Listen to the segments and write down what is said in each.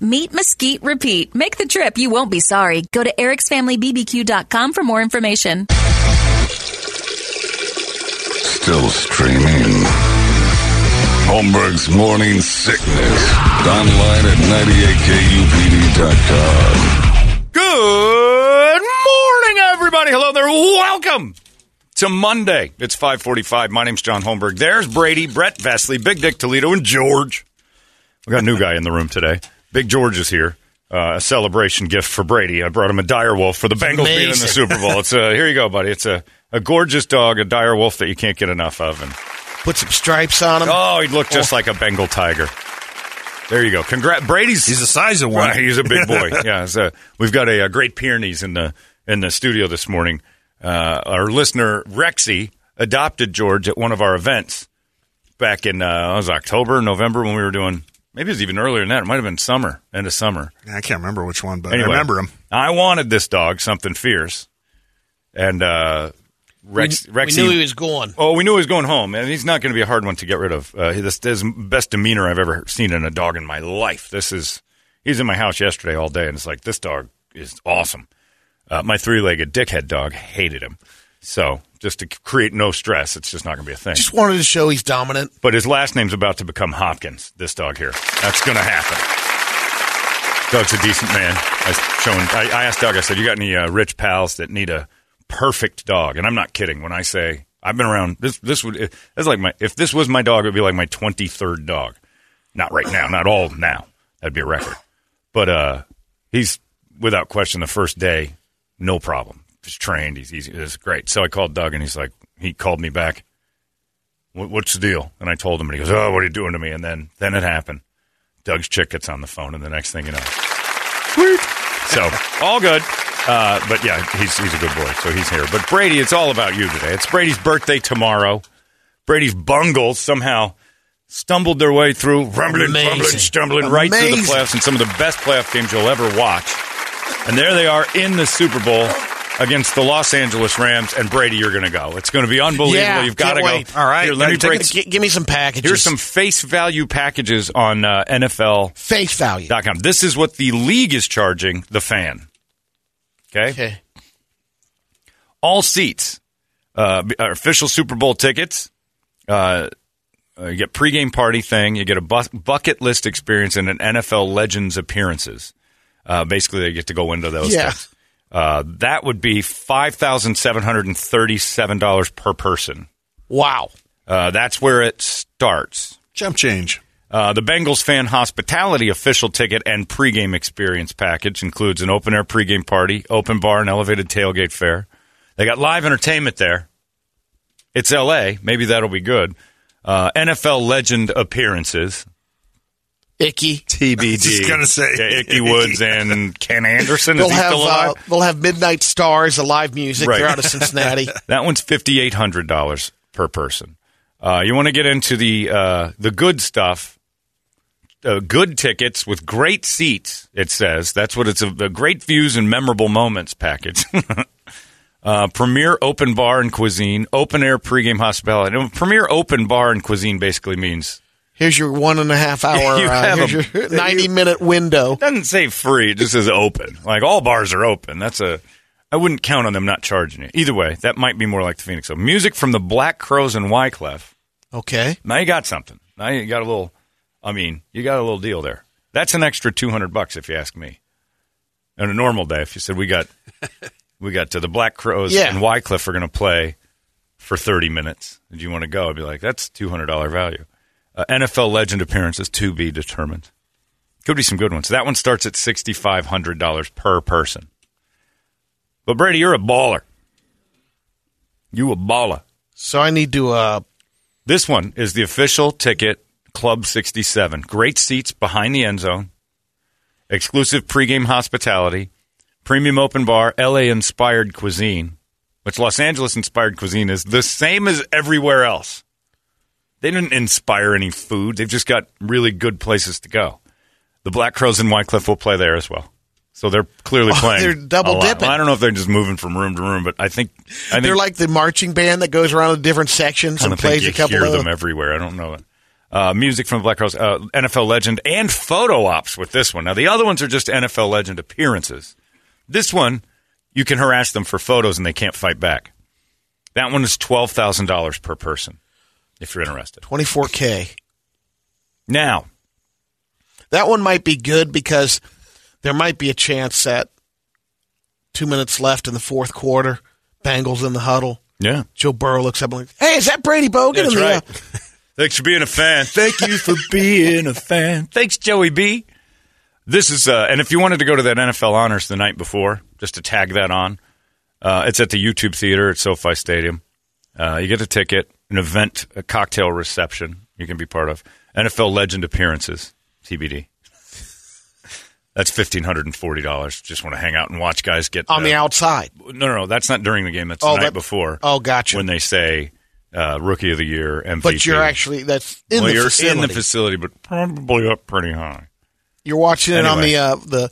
Meet Mesquite Repeat. Make the trip. You won't be sorry. Go to ericsfamilybbq.com for more information. Still streaming. Holmberg's Morning Sickness. Online at 98kupd.com. Good morning, everybody. Hello there. Welcome to Monday. It's 545. My name's John Holmberg. There's Brady, Brett Vesley, Big Dick Toledo, and George. We got a new guy in the room today. Big George is here. Uh, a celebration gift for Brady. I brought him a dire wolf for the Bengals being in the amazing. Super Bowl. It's a, here you go, buddy. It's a, a gorgeous dog, a dire wolf that you can't get enough of. And Put some stripes on him. oh, he'd look just like a Bengal tiger. There you go. Congrats, Brady's. He's the size of one. Right, he's a big boy. yeah, so we've got a, uh Great Pyrenees in the in the studio this morning. Uh, our listener Rexy adopted George at one of our events back in uh, it was October, November when we were doing. Maybe it was even earlier than that. It might have been summer, end of summer. I can't remember which one, but Anyway, I remember him. I wanted this dog, something fierce, and uh, Rex. we Rexy, knew he was going. Oh, we knew he was going home, and he's not going to be a hard one to get rid of. Uh, this is the best demeanor I've ever seen in a dog in my life. This is he's in my house yesterday all day, and it's like this dog is awesome. Uh, my three-legged dickhead dog hated him, so just to create no stress, it's just not going to be a thing. Just wanted to show he's dominant. But his last name's about to become Hopkins. This dog here, that's going to happen. Doug's a decent man. I shown. I, I asked Doug. I said, "You got any uh, rich pals that need a perfect dog?" And I'm not kidding when I say I've been around. This this would that's like my if this was my dog, it would be like my 23rd dog. Not right now. Not all now. That'd be a record. But uh, he's without question the first day, no problem. He's trained. He's easy. It's great. So I called Doug, and he's like, he called me back. What's the deal? And I told him, and he goes, "Oh, what are you doing to me?" And then then it happened. Doug's chick gets on the phone, and the next thing you know, sweet. So all good. Uh, but yeah, he's he's a good boy, so he's here. But Brady, it's all about you today. It's Brady's birthday tomorrow. Brady's Bungles somehow stumbled their way through, rumbling, Amazing. fumbling, stumbling right through the playoffs and some of the best playoff games you'll ever watch. And there they are in the Super Bowl against the Los Angeles Rams. And Brady, you're going to go. It's going to be unbelievable. Yeah, You've got to go. All right, Here, let me break. give me some packages. Here's some face value packages on uh, NFL. face value. Dot com. This is what the league is charging the fan. Okay, Okay. all seats, uh, uh, official Super Bowl tickets. Uh, uh, you get pregame party thing. You get a bu- bucket list experience and an NFL Legends appearances. Uh, basically, they get to go into those. Yeah. things. Uh, that would be five thousand seven hundred and thirty-seven dollars per person. Wow. Uh, that's where it starts. Jump change. Uh, the Bengals fan hospitality official ticket and pregame experience package includes an open air pregame party, open bar, and elevated tailgate fare. They got live entertainment there. It's L.A. Maybe that'll be good. Uh, NFL legend appearances. Ickey. TBD. Just gonna say. yeah, Ickey Woods and Ken Anderson. Is They'll he have still alive? uh, they'll have Midnight Stars, the live music. Right. They're out of Cincinnati. That one's fifty eight hundred dollars per person. Uh, you want to get into the uh, the good stuff. Uh, good tickets with great seats. It says that's what it's a, a great views and memorable moments package. uh, premier open bar and cuisine, open air pregame hospitality. And premier open bar and cuisine basically means Here's your one and a half hour. You uh, have here's a- your ninety minute window. doesn't say free. It just says open. Like all bars are open. That's a. I wouldn't count on them not charging you. Either way, that might be more like the Phoenix. So music from the Black Crowes and Wyclef. Okay. Now you got something. Now you got a little. I mean, you got a little deal there. That's an extra two hundred bucks if you ask me. On a normal day, if you said we got, we got to the Black Crowes Yeah. and Wyclef are going to play for thirty minutes. Did you want to go? I'd be like, that's two hundred dollar value. Uh, NFL legend appearances to be determined. Could be some good ones. That one starts at sixty five hundred dollars per person. But Brady, you're a baller. You a baller. So I need to. Uh, This one is the official ticket, Club 67. Great seats behind the end zone, exclusive pregame hospitality, premium open bar, LA inspired cuisine, which Los Angeles inspired cuisine is the same as everywhere else. They didn't inspire any food, they've just got really good places to go. The Black Crowes and Wyclef will play there as well. So they're clearly Oh, playing. they're double dipping. Well, I don't know if they're just moving from room to room, but I think I think they're like the marching band that goes around the different sections and plays a couple hear of them everywhere. I don't know it. Uh, music from the Black Crowes, uh, NFL legend, and photo ops with this one. Now the other ones are just NFL legend appearances. This one, you can harass them for photos and they can't fight back. That one is twelve thousand dollars per person, if you're interested. twenty four k. Now, That one might be good because there might be a chance that two minutes left in the fourth quarter, Bengals in the huddle. yeah, Joe Burrow looks up and like, "Hey, is that Brady Bogan?" that's in the, uh, right. Thanks for being a fan. Thank you for being a fan. Thanks, Joey B. This is, uh, and if you wanted to go to that NFL honors the night before, just to tag that on, uh, it's at the YouTube Theater at SoFi Stadium. Uh, you get a ticket, an event, a cocktail reception you can be part of, NFL legend appearances, TBD. That's fifteen hundred and forty dollars. Just want to hang out and watch guys get on the uh, outside. No, no, no, that's not during the game. That's the Oh, night that- before. oh, gotcha. When they say uh, rookie of the year, MVP. But you're actually that's in well, the you're facility. in the facility, but probably up pretty high. You're watching it on the uh, the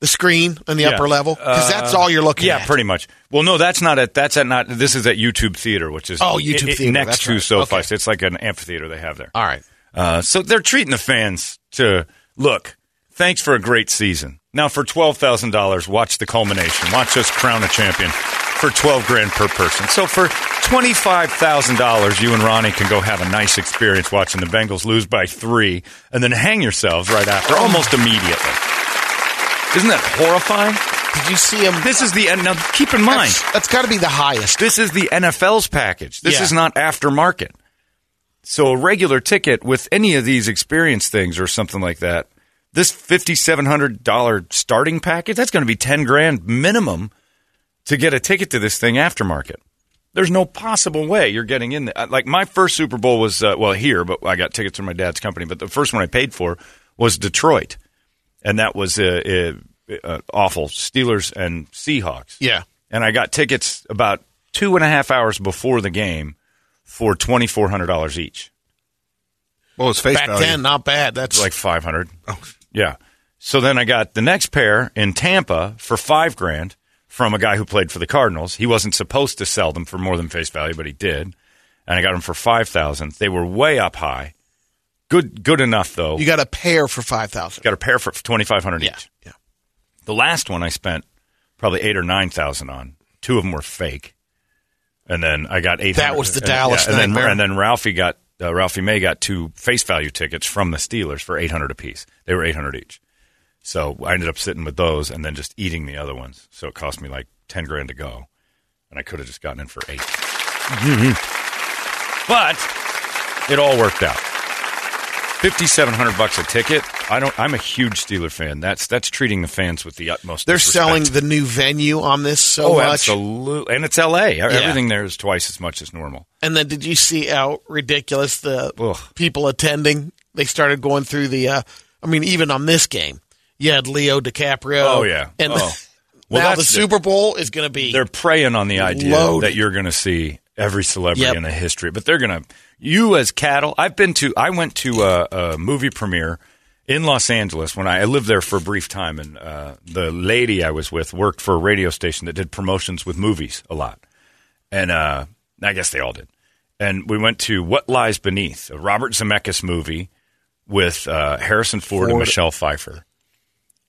the screen on the Yeah. upper level because that's all you're looking yeah, at. Yeah, pretty much. Well, no, that's not at. That's at not. This is at YouTube Theater, which is Oh, YouTube i- i- Theater, next that's to right. SoFi. Okay. It's like an amphitheater they have there. All right. Uh, so they're treating the fans to look. Thanks for a great season. Now for twelve thousand dollars, watch the culmination. Watch us crown a champion for twelve grand per person. So for twenty five thousand dollars, you and Ronnie can go have a nice experience watching the Bengals lose by three, and then hang yourselves right after, almost immediately. Isn't that horrifying? Did you see him? This is the end. Now keep in mind, That's, that's got to be the highest. this is the NFL's package. This Yeah. is not aftermarket. So a regular ticket with any of these experience things or something like that, this fifty seven hundred dollar starting package, that's going to be ten grand minimum to get a ticket to this thing aftermarket. There's no possible way you're getting in there. Like my first Super Bowl was uh, well here, but I got tickets from my dad's company. But the first one I paid for was Detroit, and that was uh, uh, uh, awful. Steelers and Seahawks Yeah. and I got tickets about two and a half hours before the game for twenty four hundred dollars each, What it's face Back value? then, not bad. That's like five hundred. Oh. Yeah. So then I got the next pair in Tampa for five grand from a guy who played for the Cardinals. He wasn't supposed to sell them for more than face value, but he did, and I got them for five thousand. They were way up high. Good, good enough though. you got a pair for five thousand. got a pair for twenty five hundred Yeah. each. Yeah. The last one I spent probably eight or nine thousand on. Two of them were fake, and then I got eight. That was the Dallas and then, and then Ralphie got uh, Ralphie May got two face value tickets from the Steelers for eight hundred apiece. They were eight hundred each. So I ended up sitting with those and then just eating the other ones. So it cost me like ten grand to go, and I could have just gotten in for 8 But it all worked out. Fifty seven hundred bucks a ticket. I don't. I'm a huge Steeler fan. That's that's treating the fans with the utmost. They're disrespect. selling the new venue on this so oh, much. absolutely, and it's L.A. Everything there is twice as much as normal. And then did you see how ridiculous the Ugh. people attending they started going through the. Uh, I mean, even on this game, you had Leo DiCaprio. Oh, yeah. and Oh. Well, now the the- Super Bowl is going to be. They're preying on the idea Loaded. that you're going to see every celebrity Yep. in the history, but they're to. You as cattle. I've been to. I went to a, a movie premiere in Los Angeles when I, I lived there for a brief time, and uh, the lady I was with worked for a radio station that did promotions with movies a lot, and uh, I guess they all did. And we went to What Lies Beneath, a Robert Zemeckis movie with uh, Harrison Ford, and Michelle Pfeiffer.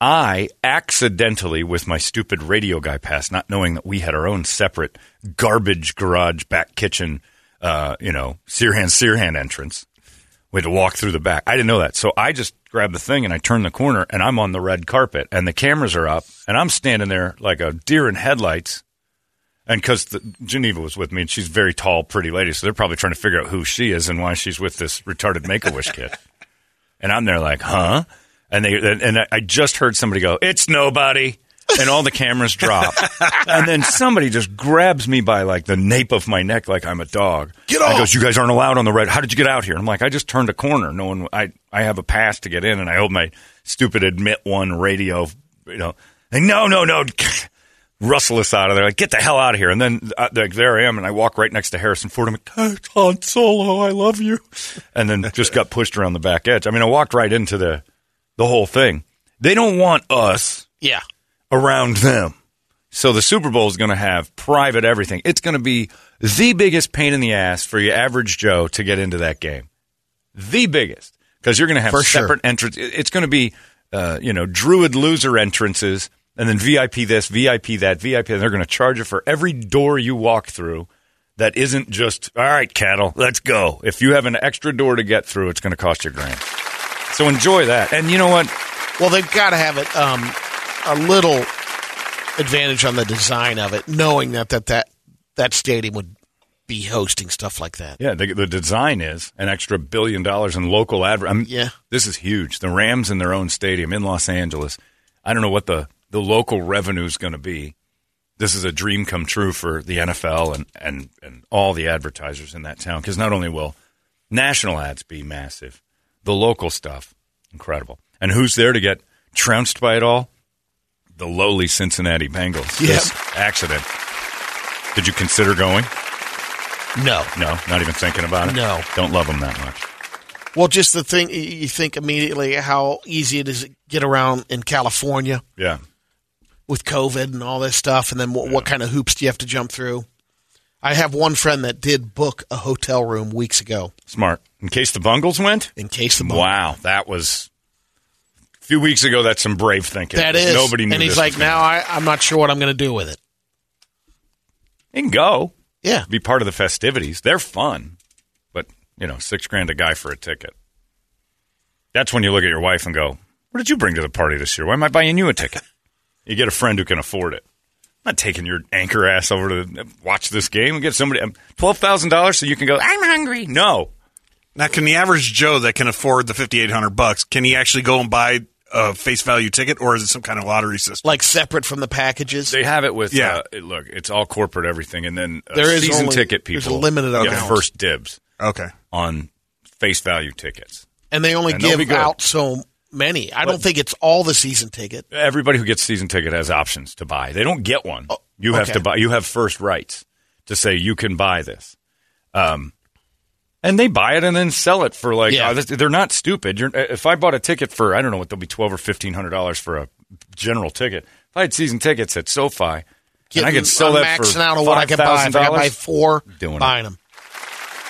I accidentally, with my stupid radio guy pass, not knowing that we had our own separate garbage garage back kitchen, uh, you know, Sirhan Sirhan entrance. We had to walk through the back. I didn't know that. So I just grabbed the thing and I turned the corner and I'm on the red carpet and the cameras are up and I'm standing there like a deer in headlights. And because Geneva was with me and she's a very tall, pretty lady, so they're probably trying to figure out who she is and why she's with this retarded Make a Wish kid. And I'm there like, huh? And they and I just heard somebody go, "It's nobody," and all the cameras drop. and then somebody just grabs me by like the nape of my neck, like I'm a dog. Get And off! goes, "You guys aren't allowed on the red. How did you get out here?" I'm like, "I just turned a corner. No one. I I have a pass to get in, and I hold my stupid admit one radio. You know, like, no, no, no." Rustle us out of there, like get the hell out of here! And then uh, like, there I am, and I walk right next to Harrison Ford. I'm like, "Hey, Han Solo, I love you," and then just got pushed around the back edge. I mean, I walked right into the the whole thing. They don't want us yeah. around them. So the Super Bowl is going to have private everything. It's going to be the biggest pain in the ass for your average Joe to get into that game. The biggest. Because you're going to have For sure. separate entrance. it- It's going to be, uh, you know, Druid loser entrances and then VIP this, VIP that, VIP. And they're going to charge you for every door you walk through that isn't just, all right, cattle, let's go. If you have an extra door to get through, it's going to cost you a grand. So enjoy that. And you know what? Well, they've got to have it um, a little advantage on the design of it, knowing that that that, that stadium would be hosting stuff like that. Yeah, the, the design is an extra billion dollars in local adver. I mean, Yeah. this is huge. The Rams in their own stadium in Los Angeles. I don't know what the, the local revenue is going to be. This is a dream come true for the NFL and, and, and all the advertisers in that town because not only will national ads be massive, the local stuff, incredible. And who's there to get trounced by it all? The lowly Cincinnati Bengals. Yep. This accident. Did you consider going? No. No, not even thinking about it. No. don't love them that much. Well, just the thing you think immediately how easy it is to get around in California Yeah, with COVID and all this stuff, and then what, what kind of hoops do you have to jump through? I have one friend that did book a hotel room weeks ago smart. In case the Bungles went. in case the bungles. Wow, that was a few weeks ago. That's some brave thinking. that is nobody knew. and he's like, now I, I'm not sure what I'm going to do with it. you can go Yeah, be part of the festivities. They're fun, but you know, six grand a guy for a ticket. That's when you look at your wife and go, "What did you bring to the party this year? Why am I buying you a ticket?" You get a friend who can afford it. I'm not taking your anchor ass over to watch this game and get somebody um, twelve thousand dollars so you can go. I'm hungry. No, Now, can the average Joe that can afford the fifty eight hundred bucks can he actually go and buy a face value ticket, or is it some kind of lottery system? like separate from the packages. They have it with Yeah. Uh, look, it's all corporate everything, and then uh, There is season only- ticket there's people a limited get amount. first dibs Okay, on face value tickets. and they only And they'll be give out so many. I don't think it's all the season ticket. Everybody who gets season ticket has options to buy. They don't get one. you have okay. to buy. You have first rights to say you can buy this. Um, and they buy it and then sell it for like Yeah. oh, they're not stupid. You're, if I bought a ticket for I don't know what they'll be twelve or fifteen hundred dollars for a general ticket. If I had season tickets at SoFi, and I Getting- could sell I'm that for maxing out on what I can buy. If I buy $5,000, four, Doing it. them.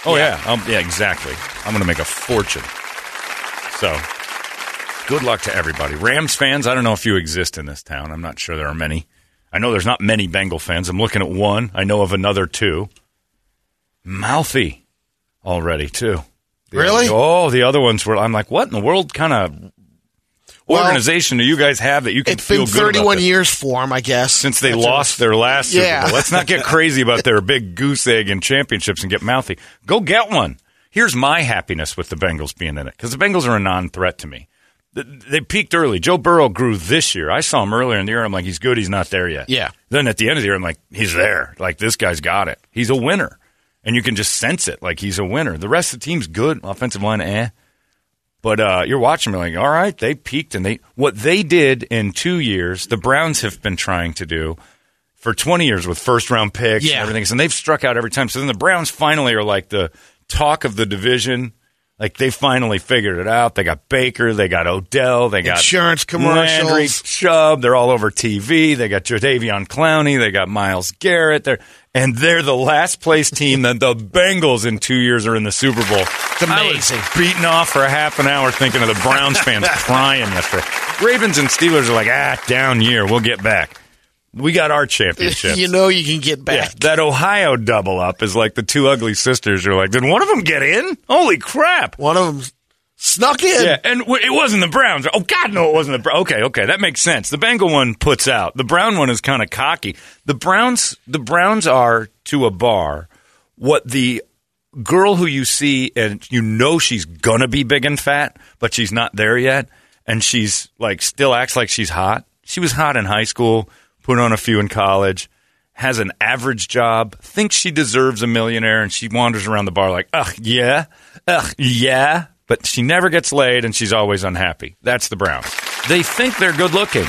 Oh yeah, um, yeah, exactly. I'm going to make a fortune. So, good luck to everybody. Rams fans, I don't know if you exist in this town. I'm not sure there are many. I know there's not many Bengal fans. I'm looking at one. I know of another two. Mouthy already too. The Really? other- oh, the other ones were. I'm like, what in the world kind of Well, organization do you guys have that you can It's feel been good about 31 years for them, I guess. since they That's lost their last Yeah. Super Bowl. Let's not get crazy about their big goose egg and championships and get mouthy. Go get one. Here's my happiness with the Bengals being in it because the Bengals are a non-threat to me. Th- They peaked early. Joe Burrow grew this year. I saw him earlier in the year. I'm like, he's good. He's not there yet. Yeah. Then at the end of the year, I'm like, he's there. Like this guy's got it. He's a winner, and you can just sense it. Like he's a winner. The rest of the team's good. Offensive line, eh. But uh, you're watching, me like, all right, they peaked, and they what they did in two years, the Browns have been trying to do for 20 years with first round picks Yeah. and everything. and they've struck out every time. So then the Browns finally are like the talk of the division. Like they finally figured it out. They got Baker, they got Odell, they got Insurance commercials. Landry, Chubb. They're all over TV. They got Jadeveon Clowney. They got Myles Garrett. They're and they're the last place team that the Bengals in two years are in the Super Bowl. It's amazing. beaten off for a half an hour thinking of the Browns fans crying yesterday. Ravens and Steelers are like, ah, down year. We'll get back. We got our championship. you know you can get Yeah, back. that Ohio double up is like the two ugly sisters are like, did one of them get in? Holy crap. One of them snuck in. Yeah, and w- it wasn't the Browns. Oh God, no, it wasn't the Browns. Okay, okay, that makes sense. The Bengal one puts out. The Brown one is kind of cocky. The Browns, the Browns are to a bar what the girl who you see and you know she's gonna be big and fat, but she's not there yet, and she's like still acts like she's hot. She was hot in high school, put on a few in college. Has an average job, thinks she deserves a millionaire, and she wanders around the bar like, ugh, yeah, ugh, yeah, but she never gets laid and she's always unhappy. That's the Browns. They think they're good looking,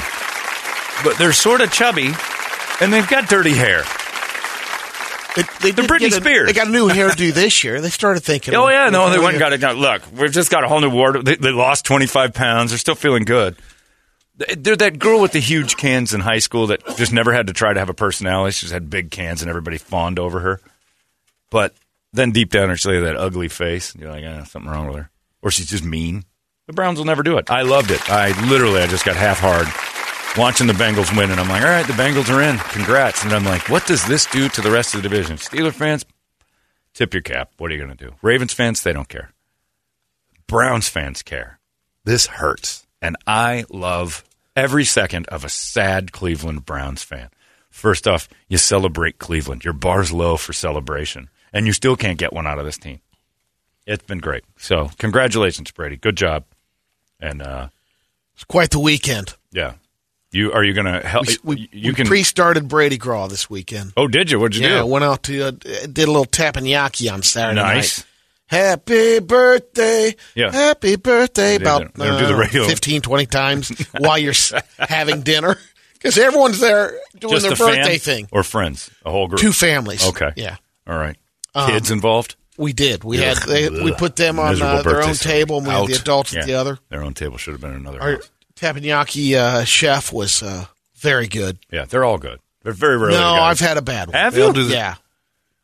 but they're sort of chubby and they've got dirty hair. It- they The did Britney a- Spears. They got a new hairdo this year. They started thinking. Oh yeah, no, they went and got it. Now, look, we've just got a whole new wardrobe. They, they lost twenty five pounds. They're still feeling good. They're that girl with the huge cans in high school that just never had to try to have a personality. She just had big cans and everybody fawned over her. But then deep down, she had that ugly face. You're like, ah, something wrong with her, or she's just mean. The Browns will never do it. I loved it. I literally, I just got half hard watching the Bengals win, and I'm like, all right, the Bengals are in. Congrats. And I'm like, what does this do to the rest of the division? Steeler fans, tip your cap. What are you going to do? Ravens fans, they don't care. Browns fans care. This hurts. And I love every second of a sad Cleveland Browns fan. First off, you celebrate Cleveland. Your bar's low for celebration, and you still can't get one out of this team. It's been great. So, congratulations, Brady. Good job. And uh, It's quite the weekend. yeah, you are you going to help? We, we, you we can. pre-started Brady Graw this weekend. oh, did you? What'd you do? yeah, I went out to uh, did a little teppanyaki on Saturday Nice. night. Happy birthday. Yeah. Happy birthday. They About they do the uh, 15, 20 times while you're having dinner. Because everyone's there doing Just their fan birthday thing. or friends? A whole group. Two families. Okay. Yeah. All right. Kids involved? We did. We Ugh. had they, we put them on uh, their own table and we had the adults Yeah. at the other. Their own table should have been another Our house. uh, chef was uh, very good. Yeah, they're all good. They're very rarely. no. I've had a bad one. Have you? do Yeah.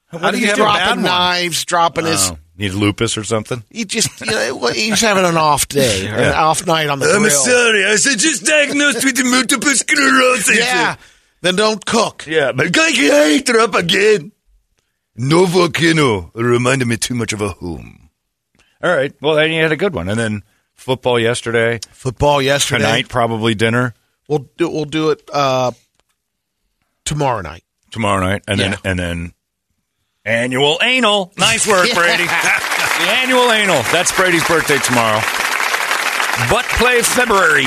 How do you He's have a bad dropping knives, dropping his. Need lupus or something? He just you know, he's having an off day or an off night on the grill. sorry. I said just diagnosed with multiple sclerosis. Yeah. Then don't cook. Yeah, but I hate her up again. No volcano. It reminded me too much of a home. All right. Well, then you had a good one. And then football yesterday. Football yesterday. Tonight, probably dinner. We'll do, we'll do it uh, tomorrow night. Tomorrow night. And Yeah. then and then annual anal. Nice work, Brady. the annual anal. That's Brady's birthday tomorrow. Butt play February.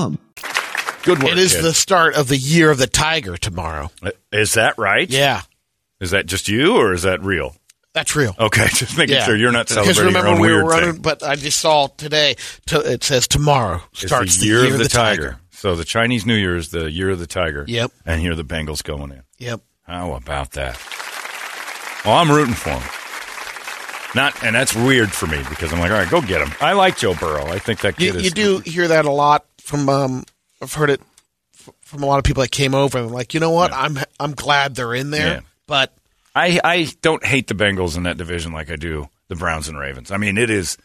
Good work. It is kid. the start of the year of the tiger tomorrow. Is that right? Yeah, Is that just you or is that real? that's real. Okay, just making Yeah. sure you're not Because celebrating remember your own we weird were running, thing. but I just saw today. To, it says tomorrow starts the year, of the, tiger. So the Chinese New Year is the year of the tiger. Yep. And here are the Bengals going in. Yep. How about that? Well, I'm rooting for him. Not, and that's weird for me because I'm like, all right, go get him. I like Joe Burrow. I think that You, kid is. you do hear that a lot from. Um, I've heard it f- from a lot of people that came over and like, you know what? I'm I'm glad they're in there, Yeah. but I I don't hate the Bengals in that division like I do the Browns and Ravens. I mean, it is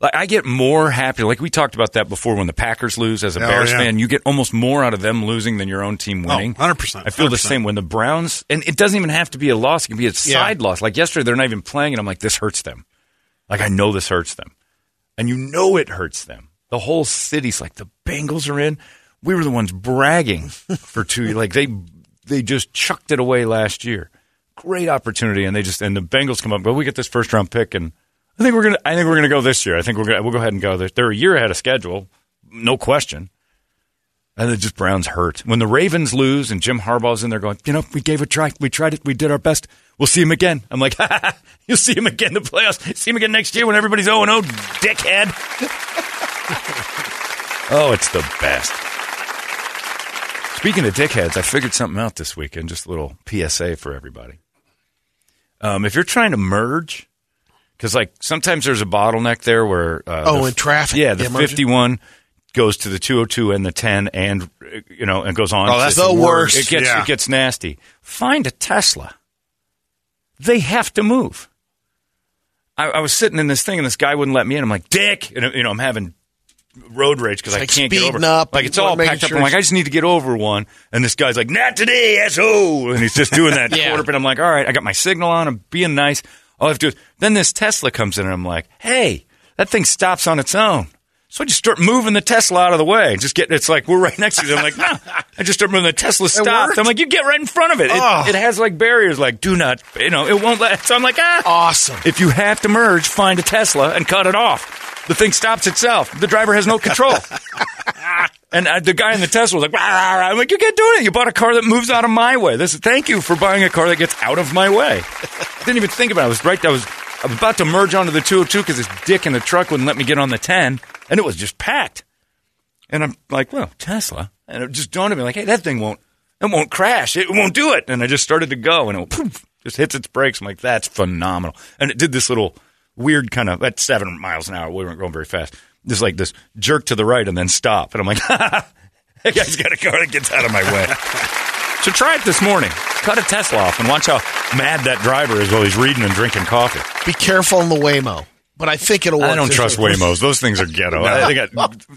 like I get more happy. Like we talked about that before when the Packers lose as a Oh, Bears yeah. fan, you get almost more out of them losing than your own team Oh, winning. 100%, I feel the same when the Browns, and it doesn't even have to be a loss; it can be a side loss. Like yesterday, they're not even playing, and I'm like, this hurts them. Like I know this hurts them. and you know it hurts them. The whole city's like the Bengals are in. We were the ones bragging for two. years. Like they they just chucked it away last year. Great opportunity, and they just and the Bengals come up. But we get this first round pick, and I think we're gonna. I think we're gonna go this year. I think we're gonna. We'll go ahead and go. They're, they're a year ahead of schedule, no question. And then just Browns hurt. When the Ravens lose and Jim Harbaugh's in there going, you know, we gave it a try. We tried it. We did our best. We'll see him again. I'm like, you'll see him again in the playoffs. See him again next year when everybody's 0 0, dickhead. oh, it's the best. Speaking of dickheads, I figured something out this weekend. Just a little PSA for everybody. Um, if you're trying to merge, because like sometimes there's a bottleneck there where uh, Oh, the- in traffic, yeah, the yeah, 51 goes to the 202 and the 10, and you know, and goes on. Oh, that's the worst. It gets Yeah. it gets nasty. Find a Tesla. They have to move. I, I was sitting in this thing, and this guy wouldn't let me in. I'm like, Dick, and you know, I'm having road rage because I can't get over. up like it's all packed up. sure I'm like, I just need to get over one, and this guy's like, not today, asshole, and he's just doing that Yeah. quarter. But I'm like, all right, I got my signal on. I'm being nice. All I have to do is then this Tesla comes in, and I'm like, hey, that thing stops on its own. So I just start moving the Tesla out of the way. Just get it's like we're right next to it. I'm like, no. I just start moving the Tesla stopped. I'm like, you get right in front of it. It, Oh. it has like barriers, like do not, you know, it won't let. So I'm like, ah, Awesome. if you have to merge, find a Tesla and cut it off. The thing stops itself. The driver has no control. and uh, the guy in the Tesla was like, "Rah, rah, rah." I'm like, you can't do it. You bought a car that moves out of my way. This is thank you for buying a car that gets out of my way. I Didn't even think about it. I was right. I was, I was about to merge onto the 202 because this dick in the truck wouldn't let me get on the 10, and it was just packed. And I'm like, well, Tesla. And it just dawned on me, like, hey, that thing won't, it won't crash. It won't do it. And I just started to go, and it poof, just hits its brakes. I'm like, that's phenomenal. And it did this little weird kind of, at seven miles an hour, we weren't going very fast. Just like this jerk to the right and then stop. And I'm like, that guy's got a car that gets out of my way. so try it this morning. Cut a Tesla off and watch how mad that driver is while he's reading and drinking coffee. Be careful in the Waymo. But I think it'll work. I don't trust way. Waymos. Those things are ghetto. They got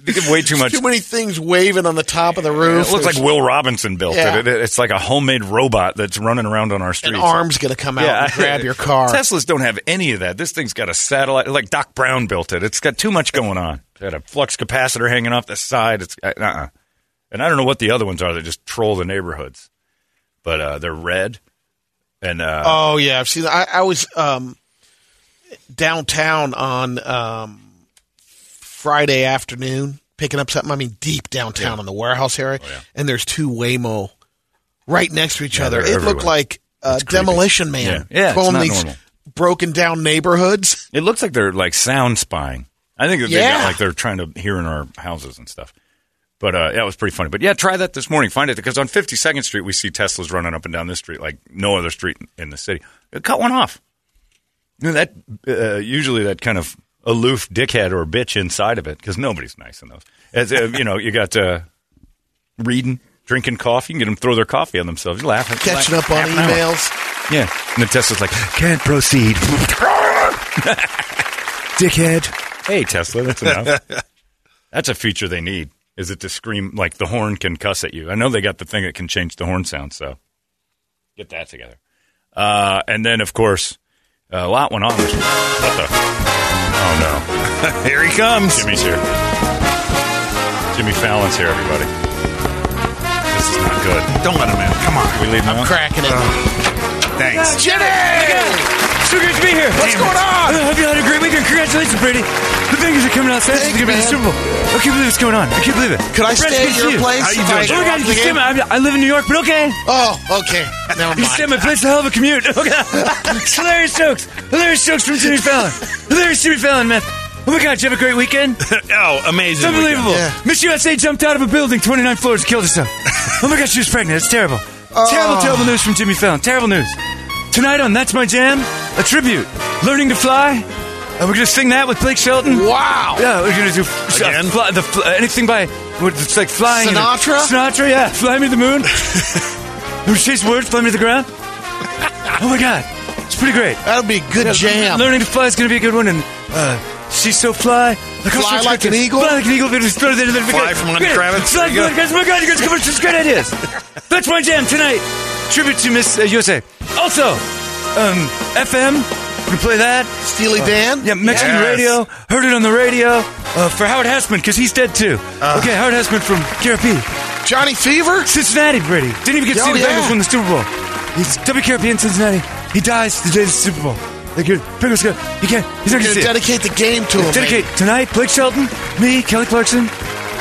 they get way too much. Too many things waving on the top of the roof. It looks like Will Robinson built Yeah. it. It- It's like a homemade robot that's running around on our An streets. arm's going to come out and grab your car. Teslas don't have any of that. This thing's got a satellite. Like Doc Brown built it. It's got too much going on. It's got a flux capacitor hanging off the side. It's uh uh And I don't know what the other ones are that just troll the neighborhoods, but uh, they're red. And uh, Oh yeah, I've seen. I, I was um, downtown on um, Friday afternoon picking up something. I mean, deep downtown in the warehouse area, and there's two Waymo right next to each Yeah, other. It they're looked like uh, It's creepy. Demolition Man. Yeah. Yeah, it's going these normal. broken down neighborhoods. It looks like they're like sound spying. I think they Yeah. got like they're trying to hear in our houses and stuff. But uh, yeah, it was pretty funny. But yeah, try that this morning. Find it because on 52nd Street we see Teslas running up and down this street like no other street in the city. Cut one off. You know, that uh, usually that kind of aloof dickhead or bitch inside of it because nobody's nice in those. As uh, you know, you got uh, reading, drinking coffee. You can get them throw their coffee on themselves. You laugh, Catching up on emails. Yeah. And the Tesla's like, can't proceed. Dickhead. Hey, Tesla, that's enough. that's a feature they need. Is it to scream like the horn can cuss at you? I know they got the thing that can change the horn sound, so get that together. Uh, and then, of course, a lot went on. This what the? Oh no! Here he comes. Jimmy's here. Jimmy Fallon's here. Everybody, this is not good. Don't let him in. Come on. We leave him I'm out? cracking it. Uh, Thanks. Jenny, So great to be here. what's going on? I hope you had a great weekend. Congratulations, Brady. The Bengals are coming out Saturday. Thank It's going to be the you, Super Bowl. I can't believe what's going on. I can't believe it. Could I stay at your you. place? How you doing, Oh, my God, you can stay. my- I, live in New York, but okay. Oh, okay. Never You can stay at mind. my place. A hell of a commute. Okay. Hilarious jokes. Hilarious jokes from Jimmy Fallon. Hilarious Jimmy Fallon, man. Oh my God, did you have a great weekend? oh, amazing. It's unbelievable. Yeah. Miss USA jumped out of a building 29 floors, killed herself. Oh my God, she was pregnant. It's terrible. Terrible, terrible oh. news from Jimmy Fallon. Terrible news. Tonight on That's My Jam, a tribute. Learning to fly. And we're going to sing that with Blake Shelton. Wow. Yeah, we're going to do f- Again? uh, fly, the, fl- anything by, it's like flying. in a- Sinatra? Sinatra, yeah. Fly me to the moon. Who chase words, fly me to the ground. Oh my God. It's pretty great. That'll be a good jam. Learning to fly is going to be a good one. And uh, she's so fly. Like Fly like an eagle? Fly like an eagle. but it's better than- than- Fly from Lenny Great. Kravitz. Fly from Lenny Kravitz. Oh my God, you guys come up with some great ideas. That's my jam tonight. Tribute to Miss uh, USA. Also, um, FM We play that. Steely Dan? Yeah, Mexican Yes. radio. Heard it on the radio uh, for Howard Hesseman because he's dead too. Uh. okay, Howard Hesseman from KRP. Johnny Fever? Cincinnati, Brady. Didn't even get to Oh, see the yeah. Bengals win the Super Bowl. He's WKRP in Cincinnati. He dies the day of the Super Bowl. They good. Bengals good. He can't. He's not You're going to going to it. dedicate the game to him. Dedicate maybe. tonight. Blake Shelton, me, Kelly Clarkson,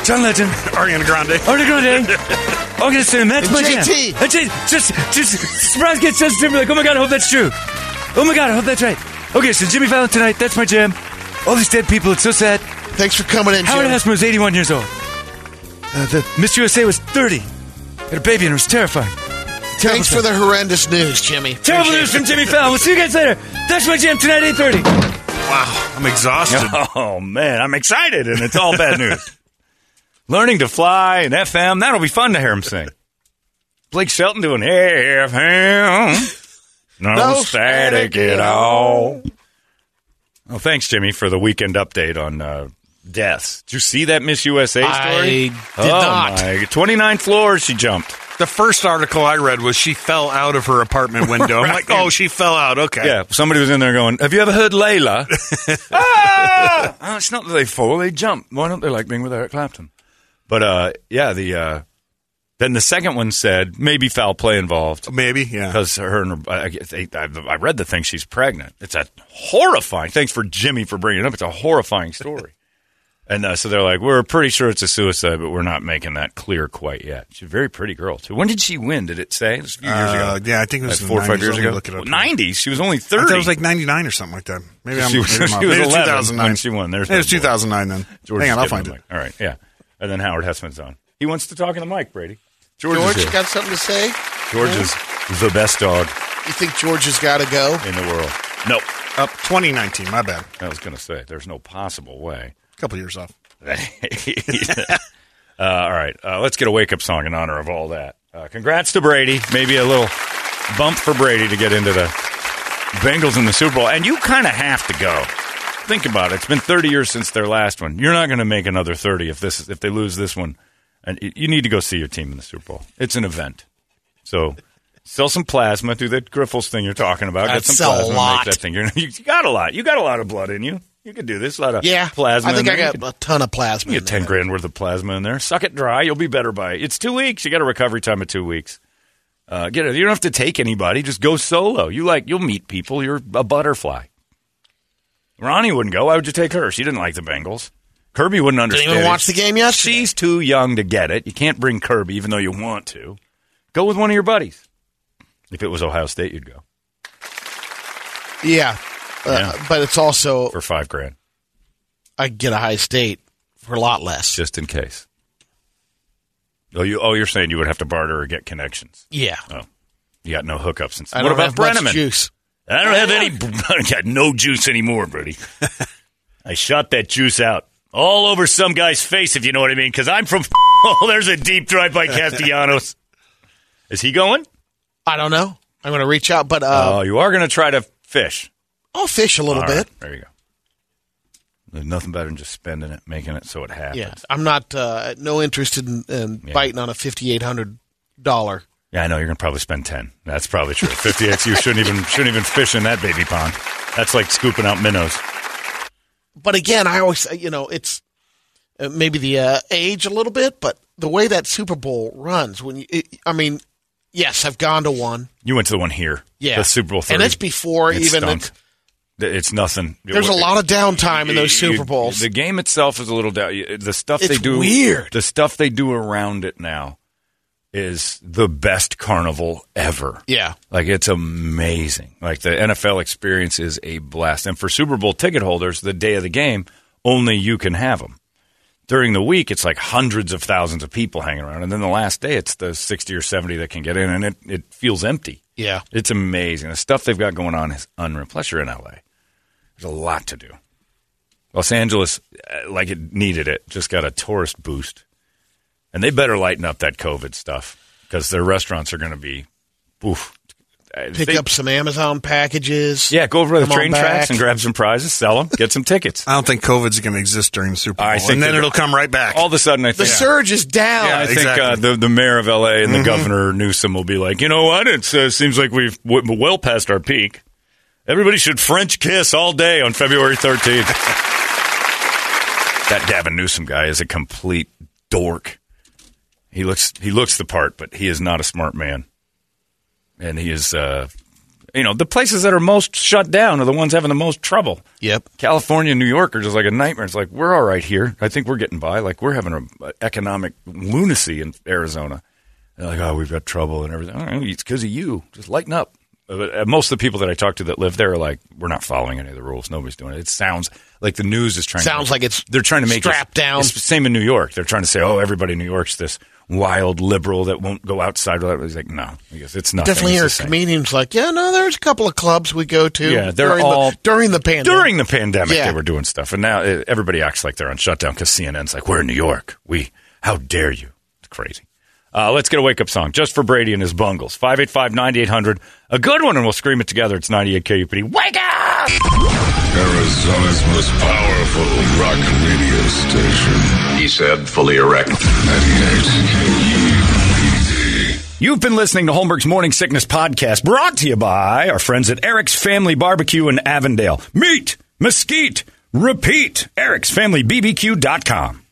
John Legend, Ariana Grande. Ariana Grande. I'm going to say that's And my JT. jam. And J- just, just surprise get Justin like, Oh my god, I hope that's true. Oh my god, I hope that's right. Okay, so Jimmy Fallon tonight. That's my jam. All these dead people. It's so sad. Thanks for coming in, Howard Jim. Hesseman was 81 years old. Uh, the Miss USA was 30. Had a baby and it was terrifying. Terrible Thanks for the horrendous news, Jimmy. Terrible Appreciate news it. from Jimmy Fallon. We'll see you guys later. That's my jam tonight, 8.30. Wow, I'm exhausted. Oh man, I'm excited, and it's all bad news. Learning to fly and FM, that'll be fun to hear him sing. Blake Shelton doing FM, no, No static static at at all. Oh, thanks, Jimmy, for the weekend update on uh, deaths. Did you see that Miss USA story? I did oh not. my! 29 floors she jumped. The first article I read was she fell out of her apartment window. I'm like, oh, she fell out. Okay. Yeah, somebody was in there going, "Have you ever heard Layla?" ah! oh, it's not that they fall; they jump. Why don't they like being with Eric Clapton? But uh, yeah, the uh, then the second one said maybe foul play involved Maybe, yeah. because her and her, I, I, I read the thing she's pregnant. It's a horrifying. Thanks for Jimmy for bringing it up. It's a horrifying story. And uh, so they're like, we're pretty sure it's a suicide, but we're not making that clear quite yet. She's a very pretty girl too. When did she win? Did it say? It was a few years Uh, ago. yeah, I think it was Like four or five years ago. look it up. Nineties. She was only I thirty. thought it was like 99 or something like that. Maybe I'm She was- maybe I'm she off. was Maybe it 11 2009. when she won. There's it was boy. 2009 then. George Hang is on, I'll getting find it. mic. All right, yeah. And then Howard Hesseman's on. He wants to talk in the mic, Brady. George, George, is got something to say? George is the best dog You think George has got to go? in the world. Nope. Up 2019, my bad. I was going to say, there's no possible way. A couple years off. uh, all right, uh, let's get a wake up song in honor of all that. Uh, congrats to Brady. Maybe a little bump for Brady to get into the Bengals in the Super Bowl. And you kind of have to go. Think about it. It's been 30 years since their last one. You're not going to make another 30 if this if they lose this one. And you need to go see your team in the Super Bowl. It's an event. So sell some plasma. Do that Griffles thing you're talking about. I'd Get some sell a plasma. and lot. Make that thing. You're, you got a lot. You got a lot of blood in you. You could do this. A lot of Yeah. plasma. I think in I there. You got could- a ton of plasma. you in get 10 grand worth of plasma in there. Suck it dry. You'll be better by it. It's two weeks. You got a recovery time of two weeks. Uh, get it. You don't have to take anybody. Just go solo. You like, you'll meet people. You're a butterfly. Ronnie wouldn't go. Why would you take her? She didn't like the Bengals. Kirby wouldn't understand. even watch the game yesterday. She's too young to get it. You can't bring Kirby, even though you want to. Go with one of your buddies. If it was Ohio State, you'd go Yeah. Uh, Yeah. But it's also, for five grand, I get a high state for a lot less. just in case. Oh, you? Oh, you're saying you would have to barter or get connections? Yeah. Oh, you got no hookups. And I what about Brennaman? juice. I don't have any. I got no juice anymore, buddy. I shot that juice out all over some guy's face, if you know what I mean. Because I'm from. Oh, there's a deep drive by Castellanos. Is he going? I don't know. I'm going to reach out, but uh, Oh, you are going to try to fish. I'll fish a little All bit. right, there you go. There's nothing better than just spending it, making it so it happens. Yeah. I'm not, uh, no interested in, in Yeah. biting on a $5,800. Yeah, I know you're gonna probably spend ten. That's probably true. Fifty X, you shouldn't even shouldn't even fish in that baby pond. That's like scooping out minnows. But again, I always, you know, it's uh, maybe the uh, age a little bit, but the way that Super Bowl runs, when you, it, I mean, yes, I've gone to one. You went to the one here, Yeah. the Super Bowl, 30. And it's before It even the- It's nothing. There's a lot of downtime in those Super Bowls. The game itself is a little down. The stuff they do weird. The stuff they do around it now is the best carnival ever. Yeah. Like it's amazing. Like the NFL experience is a blast. And for Super Bowl ticket holders, the day of the game, only you can have them. During the week, it's like hundreds of thousands of people hanging around, and then the last day, it's the sixty or seventy that can get in, and it, it feels empty. Yeah. It's amazing. The stuff they've got going on is unreal. Plus, you're in LA. There's a lot to do. Los Angeles, uh, like it needed it, just got a tourist boost. And they better lighten up that COVID stuff because their restaurants are going to be, oof. Pick they- up some Amazon packages. Yeah, go over to the train tracks and grab some prizes, sell them, get some tickets. I don't think COVID's going to exist during the Super Bowl. I think and then it'll come right back. All of a sudden, I The think. surge is down. I think uh, the the mayor of L.A. and the governor Newsom will be like, you know what? It uh, seems like we've w- well past our peak. Everybody should French kiss all day on February 13th. that Gavin Newsom guy is a complete dork. He looks he looks the part, but he is not a smart man. And he is uh you know, the places that are most shut down are the ones having the most trouble. Yep. California and New York are just like a nightmare. It's like we're all right here. I think we're getting by. Like we're having a, a economic lunacy in Arizona. They're like, oh, we've got trouble and everything. I it's because of you. Just lighten up. But uh, most of the people that I talk to that live there are like, we're not following any of the rules. Nobody's doing it. It sounds like the news is trying. Sounds to, like it's they're trying to make strapped us, down. It's the same in New York. They're trying to say, oh, everybody in New York's this wild liberal that won't go outside. He's like, no, because it's not. Definitely hear comedians like, yeah, no, there's a couple of clubs we go to. Yeah, they're during all the, during the pandemic. During the pandemic, Yeah. they were doing stuff, and now uh, everybody acts like they're on shutdown because CNN's like, "We're in New York. We, how dare you?" It's crazy. Uh, let's get a wake up song just for Brady and his bungles. 585 9800. A good one, and we'll scream it together. It's 98 KUPD. Wake up! Arizona's most powerful rock radio station. He said, fully erect. 98 You've been listening to Holmberg's Morning Sickness Podcast, brought to you by our friends at Eric's Family Barbecue in Avondale. Meat, mesquite, repeat. Eric'sFamilyBBQ.com.